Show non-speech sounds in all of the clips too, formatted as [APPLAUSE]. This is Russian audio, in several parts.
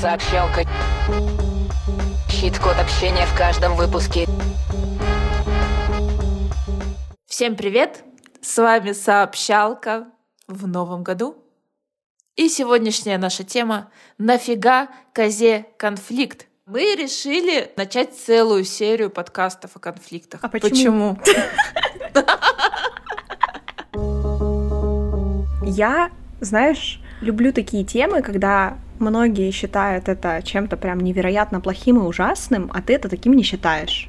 Сообщалка. Щит-код общения в каждом выпуске. Всем привет! С вами Сообщалка в новом году. И сегодняшняя наша тема «Нафига козе конфликт?» Мы решили начать целую серию подкастов о конфликтах. А почему? [LAUGHS] Я, знаешь, люблю такие темы, когда многие считают это чем-то прям невероятно плохим и ужасным, а ты это таким не считаешь.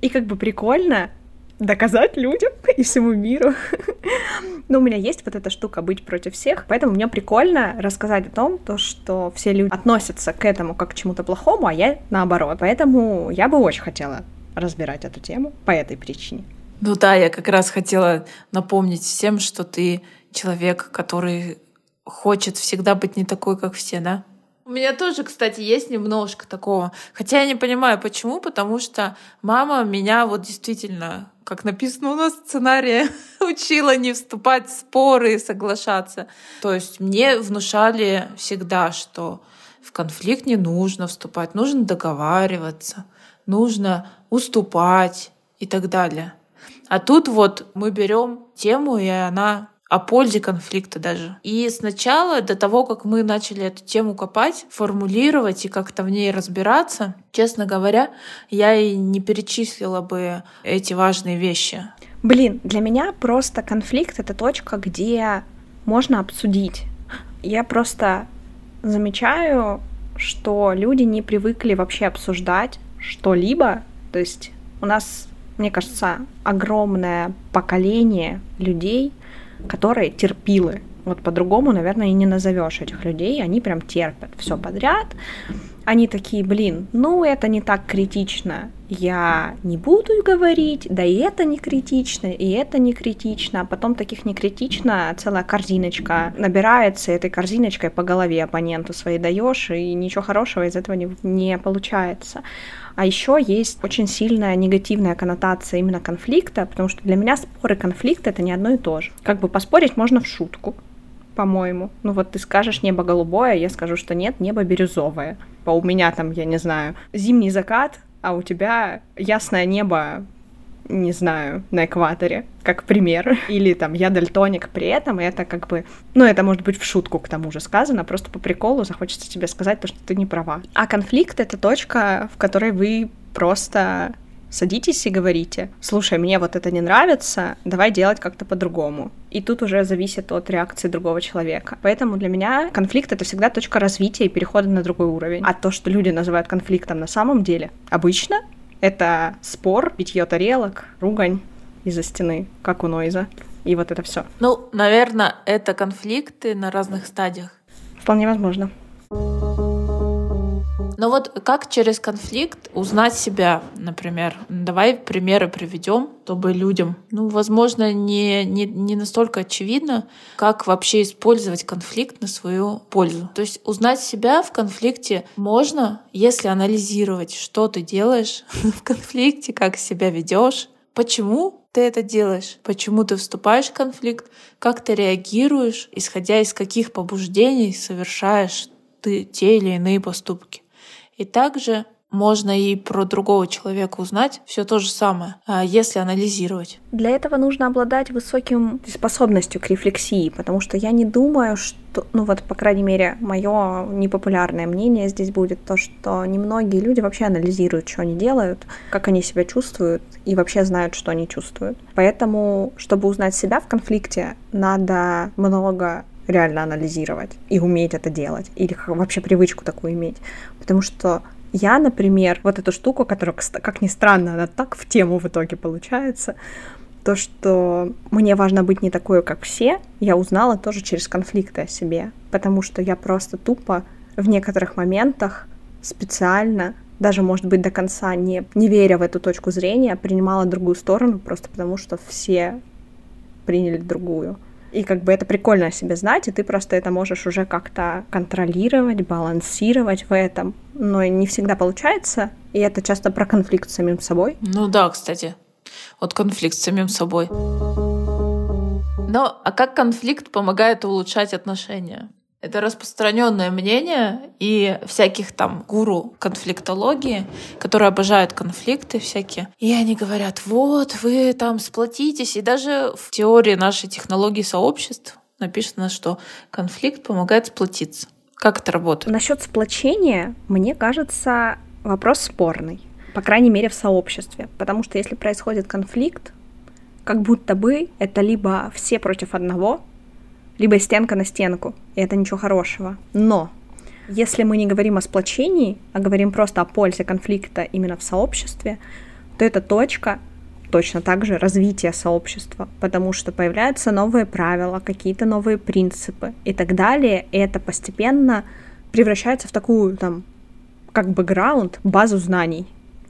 И как бы прикольно доказать людям и всему миру. [LAUGHS] Но у меня есть вот эта штука быть против всех, поэтому мне прикольно рассказать о том, то, что все люди относятся к этому как к чему-то плохому, а я наоборот. Поэтому я бы очень хотела разбирать эту тему по этой причине. Ну да, я как раз хотела напомнить всем, что ты человек, который хочет всегда быть не такой, как все, да? У меня тоже, кстати, есть немножко такого. Хотя я не понимаю, почему, потому что мама меня вот действительно, как написано у нас в сценарии, [LAUGHS] учила не вступать в споры и соглашаться. То есть мне внушали всегда, что в конфликт не нужно вступать, нужно договариваться, нужно уступать и так далее. А тут вот мы берем тему, и она о пользе конфликта даже. И сначала, до того, как мы начали эту тему копать, формулировать и как-то в ней разбираться, честно говоря, я и не перечислила бы эти важные вещи. Блин, для меня просто конфликт — это точка, где можно обсудить. Я просто замечаю, что люди не привыкли вообще обсуждать что-либо. То есть у нас, мне кажется, огромное поколение людей — которые терпилы. Вот по-другому, наверное, и не назовешь этих людей. Они прям терпят все подряд. Они такие, блин, ну это не так критично. Я не буду говорить, да и это не критично, и это не критично. А потом таких не критично целая корзиночка набирается, этой корзиночкой по голове оппоненту своей даешь, и ничего хорошего из этого не, не получается. А еще есть очень сильная негативная коннотация именно конфликта, потому что для меня споры и конфликт это не одно и то же. Как бы поспорить можно в шутку, по-моему. Ну вот ты скажешь небо голубое, я скажу, что нет, небо бирюзовое. А у меня там, я не знаю, зимний закат, а у тебя ясное небо не знаю, на экваторе, как пример. [LAUGHS] Или там я дальтоник при этом, это как бы... Ну, это может быть в шутку к тому же сказано, просто по приколу захочется тебе сказать то, что ты не права. А конфликт — это точка, в которой вы просто садитесь и говорите, слушай, мне вот это не нравится, давай делать как-то по-другому. И тут уже зависит от реакции другого человека. Поэтому для меня конфликт — это всегда точка развития и перехода на другой уровень. А то, что люди называют конфликтом на самом деле, обычно это спор, питье тарелок, ругань из-за стены, как у Нойза. И вот это все. Ну, наверное, это конфликты на разных стадиях. Вполне возможно. Но вот как через конфликт узнать себя, например? Давай примеры приведем, чтобы людям, ну, возможно, не, не, не настолько очевидно, как вообще использовать конфликт на свою пользу. То есть узнать себя в конфликте можно, если анализировать, что ты делаешь [LAUGHS] в конфликте, как себя ведешь, почему ты это делаешь, почему ты вступаешь в конфликт, как ты реагируешь, исходя из каких побуждений совершаешь ты те или иные поступки. И также можно и про другого человека узнать все то же самое, а, если анализировать. Для этого нужно обладать высоким способностью к рефлексии, потому что я не думаю, что, ну вот, по крайней мере, мое непопулярное мнение здесь будет то, что немногие люди вообще анализируют, что они делают, как они себя чувствуют и вообще знают, что они чувствуют. Поэтому, чтобы узнать себя в конфликте, надо много реально анализировать и уметь это делать, или вообще привычку такую иметь. Потому что я, например, вот эту штуку, которая, как ни странно, она так в тему в итоге получается, то, что мне важно быть не такой, как все, я узнала тоже через конфликты о себе, потому что я просто тупо в некоторых моментах специально, даже, может быть, до конца не, не веря в эту точку зрения, принимала другую сторону, просто потому что все приняли другую. И как бы это прикольно о себе знать, и ты просто это можешь уже как-то контролировать, балансировать в этом. Но не всегда получается, и это часто про конфликт с самим собой. Ну да, кстати. Вот конфликт с самим собой. Но а как конфликт помогает улучшать отношения? Это распространенное мнение и всяких там гуру конфликтологии, которые обожают конфликты всякие. И они говорят, вот, вы там сплотитесь. И даже в теории нашей технологии сообществ написано, что конфликт помогает сплотиться. Как это работает? Насчет сплочения, мне кажется, вопрос спорный. По крайней мере, в сообществе. Потому что если происходит конфликт, как будто бы это либо все против одного, либо стенка на стенку, и это ничего хорошего. Но если мы не говорим о сплочении, а говорим просто о пользе конфликта именно в сообществе, то это точка точно так же развития сообщества, потому что появляются новые правила, какие-то новые принципы и так далее, и это постепенно превращается в такую там как бэкграунд, базу знаний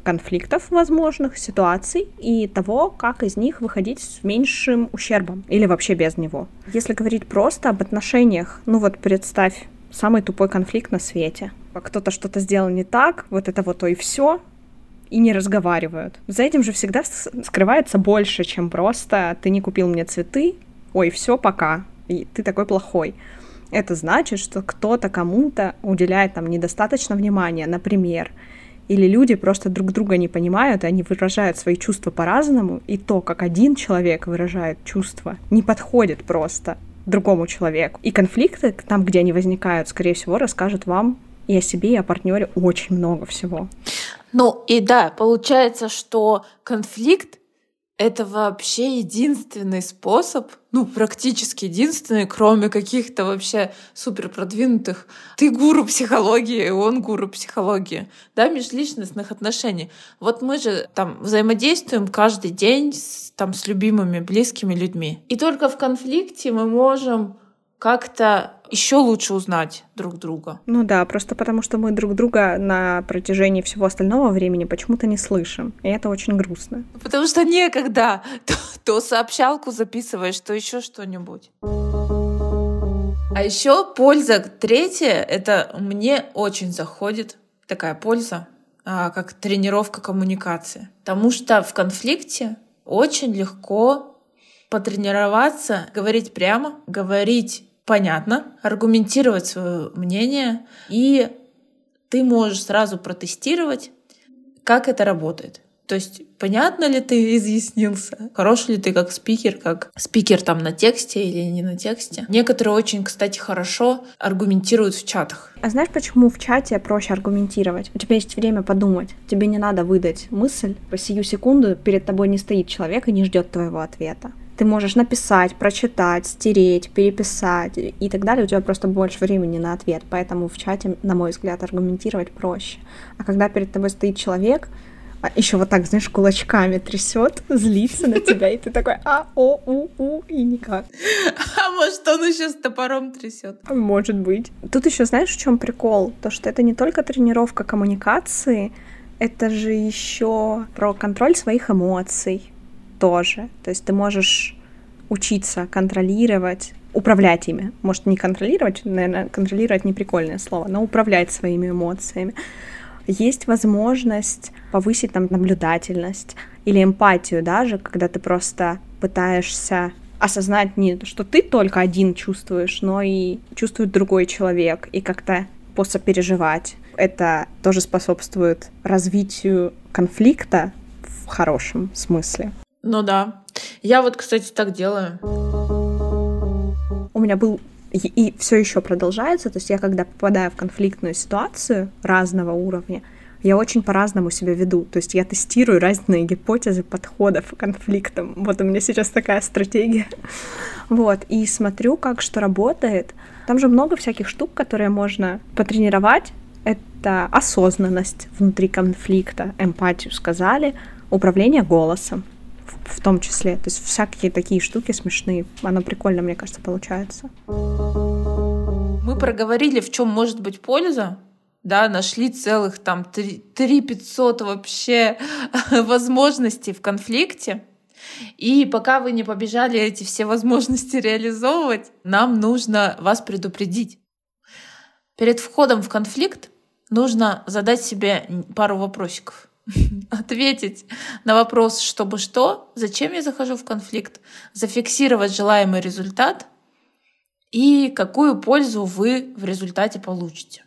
конфликтов возможных, ситуаций и того, как из них выходить с меньшим ущербом или вообще без него. Если говорить просто об отношениях, ну вот представь, самый тупой конфликт на свете. Кто-то что-то сделал не так, вот это вот то и все, и не разговаривают. За этим же всегда скрывается больше, чем просто ты не купил мне цветы, ой, все, пока, и ты такой плохой. Это значит, что кто-то кому-то уделяет там недостаточно внимания, например, или люди просто друг друга не понимают, и они выражают свои чувства по-разному, и то, как один человек выражает чувства, не подходит просто другому человеку. И конфликты, там, где они возникают, скорее всего, расскажут вам и о себе, и о партнере очень много всего. Ну и да, получается, что конфликт это вообще единственный способ, ну, практически единственный, кроме каких-то вообще супер продвинутых. Ты гуру психологии, он гуру психологии, да, межличностных отношений. Вот мы же там взаимодействуем каждый день с, там с любимыми, близкими людьми. И только в конфликте мы можем как-то еще лучше узнать друг друга. Ну да, просто потому что мы друг друга на протяжении всего остального времени почему-то не слышим. И это очень грустно. Потому что некогда. То, то сообщалку записываешь, то еще что-нибудь. А еще польза третья, это мне очень заходит такая польза, а, как тренировка коммуникации. Потому что в конфликте очень легко потренироваться, говорить прямо, говорить понятно, аргументировать свое мнение, и ты можешь сразу протестировать, как это работает. То есть, понятно ли ты [LAUGHS] изъяснился? Хороший ли ты как спикер, как спикер там на тексте или не на тексте? Некоторые очень, кстати, хорошо аргументируют в чатах. А знаешь, почему в чате проще аргументировать? У тебя есть время подумать. Тебе не надо выдать мысль. По сию секунду перед тобой не стоит человек и не ждет твоего ответа. Ты можешь написать, прочитать, стереть, переписать и так далее. У тебя просто больше времени на ответ. Поэтому в чате, на мой взгляд, аргументировать проще. А когда перед тобой стоит человек, а еще вот так, знаешь, кулачками трясет, [LAUGHS] злится на тебя, и ты такой а, о, у, у, и никак. А может, он еще с топором трясет? Может быть. Тут еще знаешь, в чем прикол? То, что это не только тренировка коммуникации, это же еще про контроль своих эмоций тоже. То есть ты можешь учиться контролировать, управлять ими. Может, не контролировать, наверное, контролировать не прикольное слово, но управлять своими эмоциями. Есть возможность повысить там наблюдательность или эмпатию даже, когда ты просто пытаешься осознать не что ты только один чувствуешь, но и чувствует другой человек, и как-то посопереживать. Это тоже способствует развитию конфликта в хорошем смысле. Ну да. Я вот, кстати, так делаю. У меня был и, все еще продолжается. То есть я, когда попадаю в конфликтную ситуацию разного уровня, я очень по-разному себя веду. То есть я тестирую разные гипотезы подходов к конфликтам. Вот у меня сейчас такая стратегия. Вот, и смотрю, как что работает. Там же много всяких штук, которые можно потренировать. Это осознанность внутри конфликта, эмпатию сказали, управление голосом в том числе. То есть всякие такие штуки смешные. Оно прикольно, мне кажется, получается. Мы проговорили, в чем может быть польза, да, нашли целых там 3, 3 500 вообще [LAUGHS] возможностей в конфликте. И пока вы не побежали эти все возможности [LAUGHS] реализовывать, нам нужно вас предупредить. Перед входом в конфликт нужно задать себе пару вопросиков. [LAUGHS] ответить на вопрос, чтобы что, зачем я захожу в конфликт, зафиксировать желаемый результат и какую пользу вы в результате получите.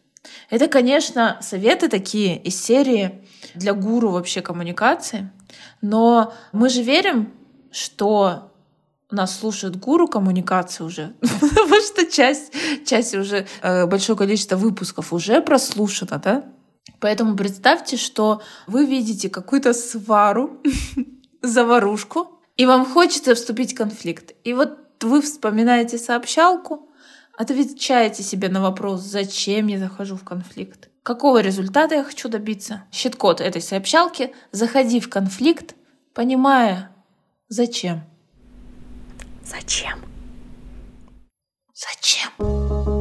Это, конечно, советы такие из серии для гуру вообще коммуникации, но мы же верим, что нас слушают гуру коммуникации уже, [LAUGHS] потому что часть, часть уже, э, большое количество выпусков уже прослушано, да? Поэтому представьте, что вы видите какую-то свару, [LAUGHS] заварушку, и вам хочется вступить в конфликт. И вот вы вспоминаете сообщалку, отвечаете себе на вопрос, зачем я захожу в конфликт, какого результата я хочу добиться. Щит-код этой сообщалки «Заходи в конфликт, понимая, зачем». Зачем? Зачем?